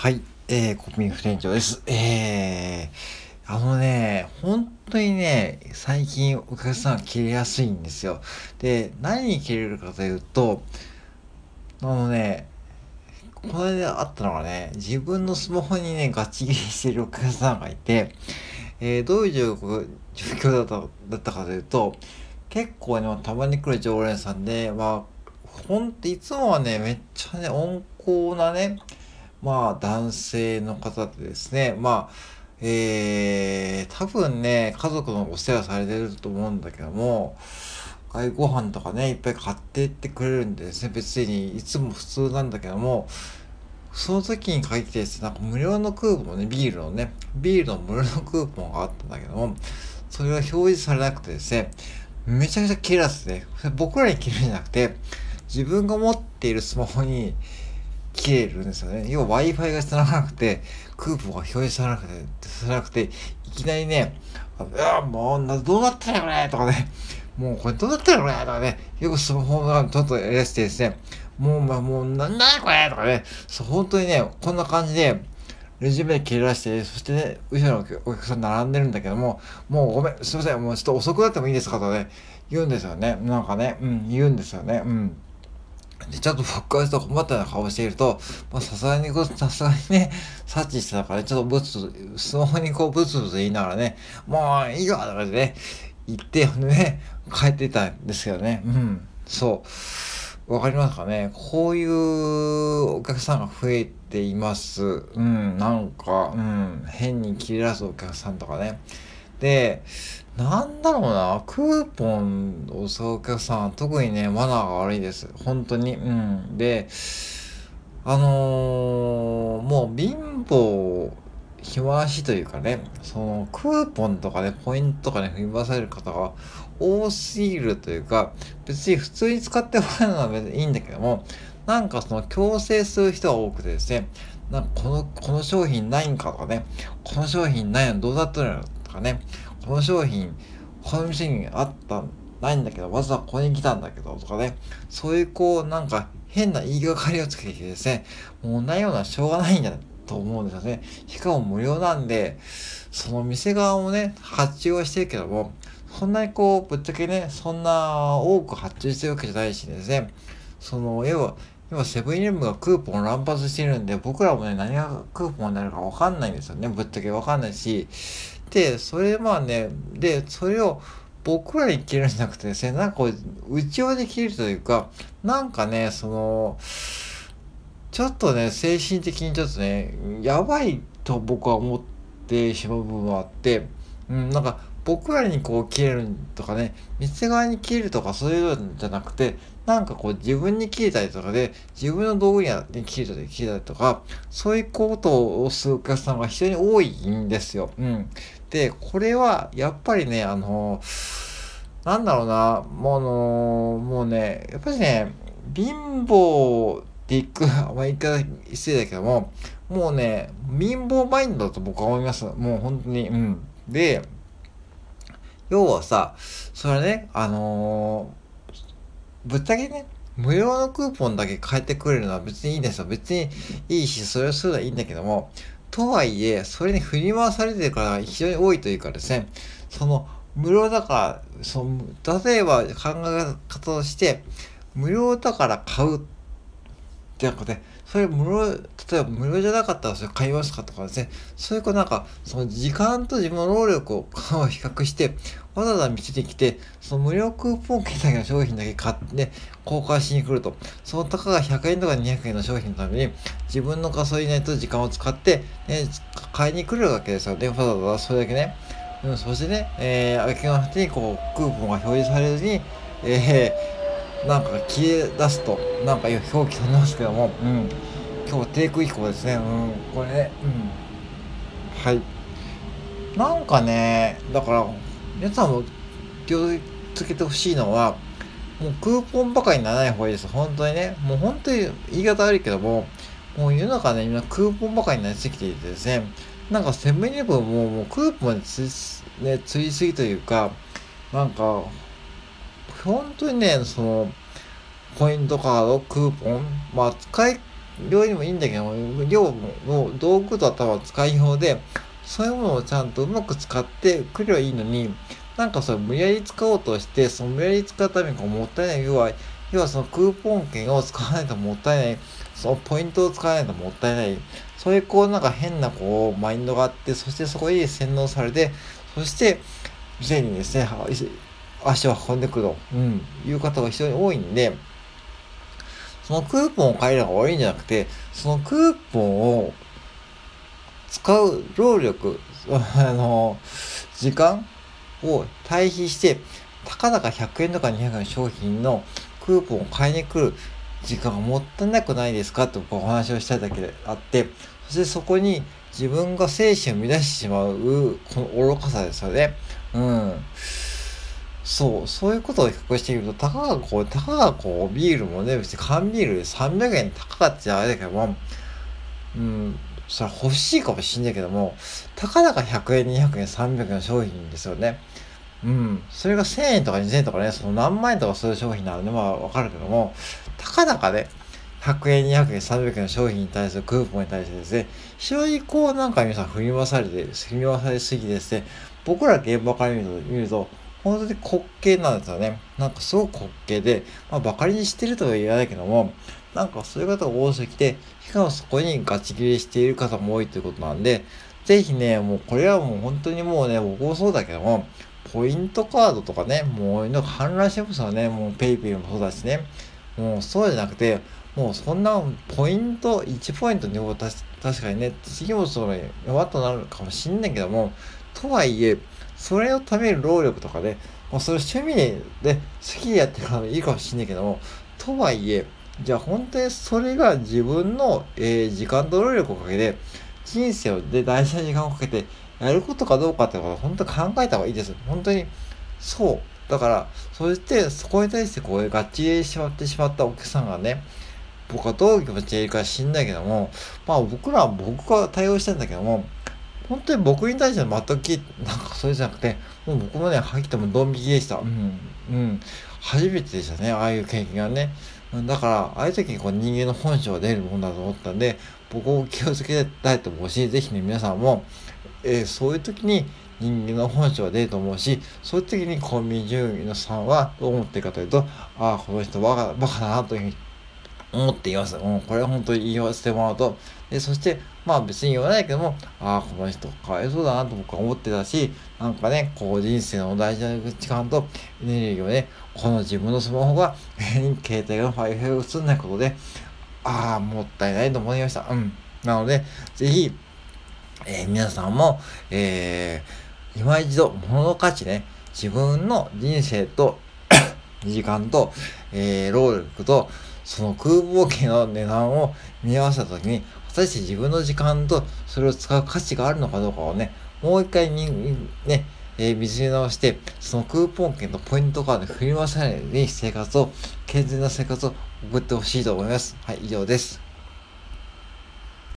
はい、えー、コピーフレンチョです。えー、あのね、本当にね、最近お客さん切れやすいんですよ。で、何に切れるかというと、あのね、この間あったのがね、自分のスマホにね、ガチ切れしてるお客さんがいて、えー、どういう状況だっただったかというと、結構ね、たまに来る常連さんで、まあ、ほんといつもはね、めっちゃね、温厚なね、まあ男性の方でですね、まあ、えー、多分ね、家族のお世話されてると思うんだけども、いご飯とかね、いっぱい買ってってくれるんでですね、別にいつも普通なんだけども、その時に限ってですね、なんか無料のクーポンね、ビールのね、ビールの無料のクーポンがあったんだけども、それが表示されなくてですね、めちゃくちゃ切らすね。僕らに切るんじゃなくて、自分が持っているスマホに切れるんですよね。要は Wi-Fi が繋がなくて、クーポンが表示されなくて、さなくて、いきなりね、いや、もう、どうなったらこれとかね、もうこれどうなったらこれとかね、よくスマホがちょっとやらせてですね、もう、まあ、もう、なんだこれとかね、そう、本当にね、こんな感じで、レジュメ切れ出して、そしてね、後ろのお客さん並んでるんだけども、もうごめん、すいません、もうちょっと遅くなってもいいですかとかね、言うんですよね。なんかね、うん、言うんですよね。うん。で、ちょっと僕はちょっと困ったような顔していると、ま、さすがに、さすがにね、察知してたから、ちょっとブツブツ、スマホにこう、ブツブツ言いながらね、もういいよとかでね、言って、ほんでね、帰ってたんですけどね。うん。そう。わかりますかねこういうお客さんが増えています。うん、なんか、うん、変に切れ出すお客さんとかね。で、なんだろうな、クーポンを使うお客さん、特にね、マナーが悪いです。本当に。うん。で、あのー、もう貧乏、暇しというかね、そのクーポンとかね、ポイントとかね、振り回される方が多すぎるというか、別に普通に使ってもらうのは別にいいんだけども、なんかその強制する人が多くてですね、なんかこの、この商品ないんかとかね、この商品ないのどうだったのとかね、この商品、この店にあった、ないんだけど、わざわざここに来たんだけど、とかね、そういうこう、なんか変な言いがかりをつけてきてですね、もうないようなしょうがないんだと思うんですよね。しかも無料なんで、その店側もね、発注はしてるけども、そんなにこう、ぶっちゃけね、そんな多く発注してるわけじゃないしですね、その、要は、今セブンイレブンがクーポン乱発してるんで、僕らもね、何がクーポンになるかわかんないんですよね。ぶっちゃけわかんないし。で、それまあね、で、それを僕らに切るんじゃなくてですね、なんかこう、内輪で切るというか、なんかね、その、ちょっとね、精神的にちょっとね、やばいと僕は思ってしまう部分はあって、うん、なんか、僕らにこう切れるとかね、店側に切るとかそういうのじゃなくて、なんかこう自分に切れたりとかで、自分の道具に切れたり切れたりとか、そういうことをするお客さんが非常に多いんですよ。うん。で、これはやっぱりね、あの、なんだろうな、もうあの、もうね、やっぱりね、貧乏っていく、あまり言い方失礼だけども、もうね、貧乏マインドだと僕は思います。もう本当に。うん。で、要はさ、それね、あのー、ぶっちゃけね、無料のクーポンだけ変えてくれるのは別にいいんですよ。別にいいし、それをするのはいいんだけども、とはいえ、それに振り回されてるから非常に多いというかですね、その、無料だから、その、例えば考え方として、無料だから買うってなくて、それ無料、例えば無料じゃなかったらそれ買いますかとかですね、そういうこうなんか、その時間と自分の労力を比較して、わざわざ店に来て、その無料クーポン券だけの商品だけ買って、交換しに来ると。そのたかが100円とか200円の商品のために、自分のガソリンと時間を使って、ね、買いに来るわけですよね。わざわざそれだけね。うん、そしてね、えー、明けの果てにこう、クーポンが表示されずに、えー、なんか消え出すと、なんか表記されますけども、うん。今日テイク以降ですね、うん、これね、うん。はい。なんかね、だから、皆さんも気をつけてほしいのは、もうクーポンばかりにならない方がいいです。本当にね。もう本当に言い方悪いけども、もう世の中ね、みんなクーポンばかりになりすぎていてですね、なんかセブンイレブンももうクーポンでつい、ね、ついすぎというか、なんか、本当にね、その、ポイントカード、クーポン、まあ、使い量にもいいんだけども、量も道具と頭使い方で、そういうものをちゃんとうまく使ってくればいいのに、なんかそれ無理やり使おうとして、その無理やり使うためにこうもったいない。要は、要はそのクーポン券を使わないともったいない。そのポイントを使わないともったいない。そういうこうなんか変なこうマインドがあって、そしてそこに洗脳されて、そして店にですね、足を運んでくると、うん、いう方が非常に多いんで、そのクーポンを買えるのが悪いんじゃなくて、そのクーポンを使う労力、あの、時間を対比して、たかだか100円とか200円の商品のクーポンを買いに来る時間がもったいなくないですか？とお話をしたいだけであって、そしてそこに自分が精神を乱してしまう、この愚かさですよね。うん。そう、そういうことを比較してみると、たかがこう、たかがこう、ビールもね、別に缶ビールで300円高かったじゃあれだけども、うん、それ欲しいかもしんないけども、たかだか100円、200円、300円の商品ですよね。うん。それが1000円とか2000円とかね、その何万円とかそういう商品なので、まあわかるけども、たかだかね、100円、200円、300円の商品に対するクーポンに対してですね、非常にこうなんか皆さん振り回されて、振り回されすぎですね、僕ら現場から見ると、見ると、本当に滑稽なんですよね。なんかすごく滑稽で、まあ、バカにしてるとは言わないけども、なんかそういう方が多すぎて、しかもそこにガチ切れしている方も多いということなんで、ぜひね、もうこれはもう本当にもうね、僕もそうだけども、ポイントカードとかね、もうなんか氾濫してますよね。もう PayPay もそうだしね。もうそうじゃなくて、もうそんなポイント、1ポイント2た確かにね、次もそれ、弱となるかもしんないけども、とはいえ、それをためる労力とかで、まあ、それ趣味で好きでやってるからいいかもしんないけども、とはいえ、じゃあ本当にそれが自分の、えー、時間と労力をかけて、人生で大事な時間をかけてやることかどうかってことを本当に考えた方がいいです。本当に、そう。だから、そして、そこに対してこういう、ガチでしまってしまったお客さんがね、僕はどういう気持ちでいるか知んないけども、まあ僕らは僕が対応してんだけども、本当に僕に対しては全くき、なんかそれじゃなくて、もう僕もね、はっきりともドン引きでした。うん、うん。初めてでしたね、ああいう経験がね。だから、ああいう時にこう人間の本性が出るもんだと思ったんで、僕を気をつけたいと思うし、ぜひね、皆さんも、えー、そういう時に人間の本性が出ると思うし、そういう時にコンビニ従業員さんはどう思ってるかというと、ああ、この人バカ、バカだなというふうに思っています。うん、これは本当に言わせてもらうと。で、そして、まあ別に言わないけども、ああ、この人かわいそうだなと僕は思ってたし、なんかね、こう人生の大事な時間とエネルギーをね、この自分のスマホが、携帯が Wi-Fi を映んないことで、ああ、もったいないと思いました。うん。なので、ぜひ、えー、皆さんも、えー、今一度、物の価値ね、自分の人生と 時間と、えー、労力と、その空母機の値段を見合わせた時に、果たして自分の時間とそれを使う価値があるのかどうかをね、もう一回に、ね、えー、見つめ直して、そのクーポン券のポイントカードに振り回さないように生活を、健全な生活を送ってほしいと思います。はい、以上です。